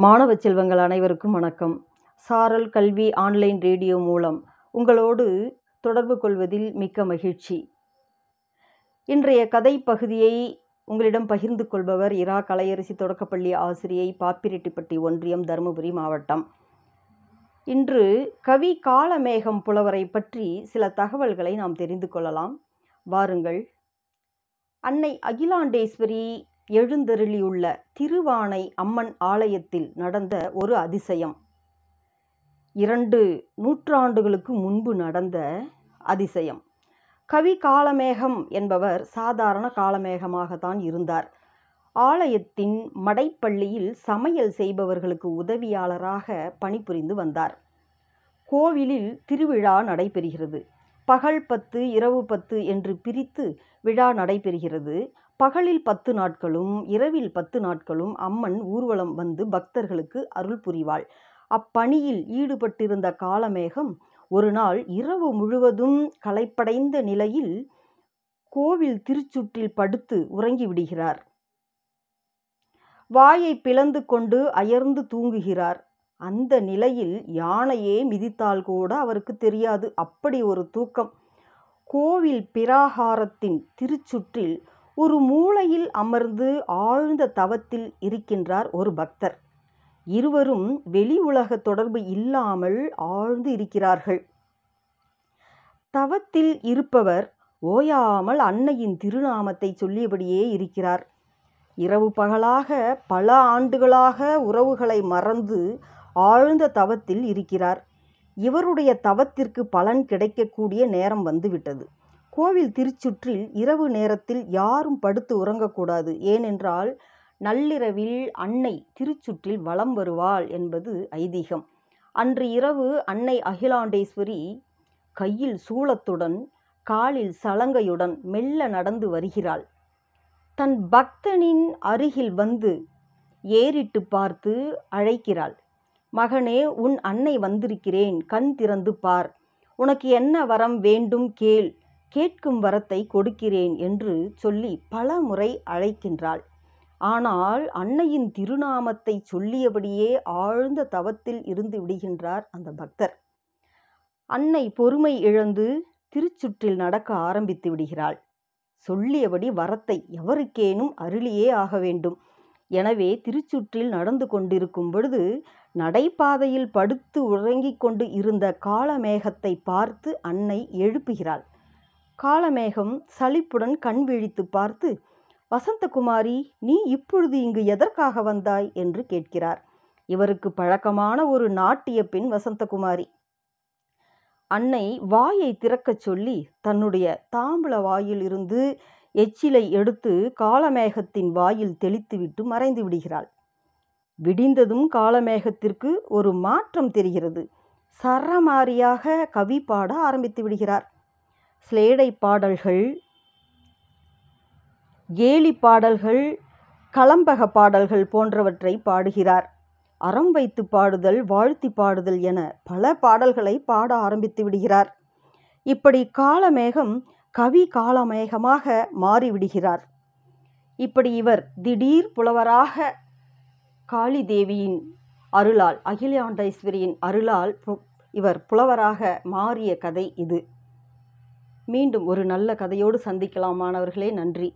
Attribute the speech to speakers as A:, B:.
A: மாணவ செல்வங்கள் அனைவருக்கும் வணக்கம். சாரல் கல்வி ஆன்லைன் ரேடியோ மூலம் உங்களோடு தொடர்பு கொள்வதில் மிக்க மகிழ்ச்சி. இன்றைய கதை பகுதியை உங்களிடம் பகிர்ந்து கொள்பவர் இரா கலையரசி தொடக்கப்பள்ளி ஆசிரியை பாப்பிரெட்டிப்பட்டி ஒன்றியம் தருமபுரி மாவட்டம். இன்று கவி காலமேகம் புலவரை பற்றி சில தகவல்களை நாம் தெரிந்து கொள்ளலாம். வாருங்கள். அன்னை அகிலாண்டேஸ்வரி எழுந்தருளியுள்ள திருவானை அம்மன் ஆலயத்தில் நடந்த ஒரு அதிசயம். இரண்டு நூற்றாண்டுகளுக்கு முன்பு நடந்த அதிசயம். கவி காலமேகம் என்பவர் சாதாரண காலமேகமாகத்தான் இருந்தார். ஆலயத்தின் மடைப்பள்ளியில் சமையல் செய்பவர்களுக்கு உதவியாளராக பணிபுரிந்து வந்தார். கோவிலில் திருவிழா நடைபெறுகிறது. பகல் பத்து இரவு பத்து என்று பிரித்து விழா நடைபெறுகிறது. பகலில் பத்து நாட்களும் இரவில் பத்து நாட்களும் அம்மன் ஊர்வலம் வந்து பக்தர்களுக்கு அருள் புரிவாள். அப்பணியில் ஈடுபட்டிருந்த காலமேகம் ஒரு நாள் இரவு முழுவதும் களைப்படைந்த நிலையில் கோவில் திருச்சுற்றில் படுத்து உறங்கிவிடுகிறார் வாயை பிளந்து கொண்டு அயர்ந்து தூங்குகிறார். அந்த நிலையில் யானையே மிதித்தால் கூட அவருக்கு தெரியாது. அப்படி ஒரு தூக்கம். கோவில் பிராகாரத்தின் திருச்சுற்றில் ஒரு மூலையில் அமர்ந்து ஆழ்ந்த தவத்தில் இருக்கின்றார் ஒரு பக்தர். இருவரும் வெளி உலக தொடர்பு இல்லாமல் ஆழ்ந்து இருக்கிறார்கள். தவத்தில் இருப்பவர் ஓயாமல் அன்னையின் திருநாமத்தை சொல்லியபடியே இருக்கிறார். இரவு பகலாக பல ஆண்டுகளாக உறவுகளை மறந்து ஆழ்ந்த தவத்தில் இருக்கிறார். இவருடைய தவத்திற்கு பலன் கிடைக்கக்கூடிய நேரம் வந்துவிட்டது. கோவில் திருச்சுற்றில் இரவு நேரத்தில் யாரும் படுத்து உறங்கக்கூடாது. ஏனென்றால் நள்ளிரவில் அன்னை திருச்சுற்றில் வலம் வருவாள் என்பது ஐதீகம். அன்று இரவு அன்னை அகிலாண்டேஸ்வரி கையில் சூளத்துடன் காலில் சலங்கையுடன் மெல்ல நடந்து வருகிறாள். தன் பக்தனின் அருகில் வந்து ஏறிட்டு பார்த்து அழைக்கிறாள். மகனே உன் அன்னை வந்திருக்கிறேன். கண் திறந்து பார். உனக்கு என்ன வரம் வேண்டும் கேள். கேட்கும் வரத்தை கொடுக்கிறேன் என்று சொல்லி பல முறை அழைக்கின்றாள். ஆனால் அன்னையின் திருநாமத்தை சொல்லியபடியே ஆழ்ந்த தவத்தில் இருந்து விடுகின்றார் அந்த பக்தர். அன்னை பொறுமை இழந்து திருச்சுற்றில் நடக்க ஆரம்பித்து விடுகிறாள். சொல்லியபடி வரத்தை எவருக்கேனும் அருளியே ஆக வேண்டும். எனவே திருச்சுற்றில் நடந்து கொண்டிருக்கும் பொழுது நடைபாதையில் படுத்து உறங்கிக் கொண்டு இருந்த காலமேகத்தை பார்த்து அன்னை எழுப்புகிறாள். காலமேகம் சலிப்புடன் கண் விழித்து பார்த்து வசந்தகுமாரி நீ இப்பொழுது இங்கு எதற்காக வந்தாய்? என்று கேட்கிறார். இவருக்கு பழக்கமான ஒரு நாட்டிய பெண் வசந்தகுமாரி. அன்னை வாயை திறக்கச் சொல்லி தன்னுடைய தாம்பூல வாயில் இருந்து எச்சிலை எடுத்து காலமேகத்தின் வாயில் தெளித்துவிட்டு மறைந்து விடுகிறாள். விடிந்ததும் காலமேகத்திற்கு ஒரு மாற்றம் தெரிகிறது. சரமாரியாக கவி பாட ஆரம்பித்து விடுகிறார். சிலேடை பாடல்கள் கேலி பாடல்கள் கலம்பக பாடல்கள் போன்றவற்றை பாடுகிறார். அறம் வைத்து பாடுதல் வாழ்த்தி பாடுதல் என பல பாடல்களை பாட ஆரம்பித்து விடுகிறார். இப்படி காலமேகம் கவி காலமேகமாக மாறிவிடுகிறார் இப்படி இவர் திடீர் புலவராக காளி தேவியின் அருளால் அகிலாண்டேஸ்வரியின் அருளால் இவர் புலவராக மாறிய கதை இது. மீண்டும் ஒரு நல்ல கதையோடு சந்திக்கலாம் மாணவர்களே நன்றி.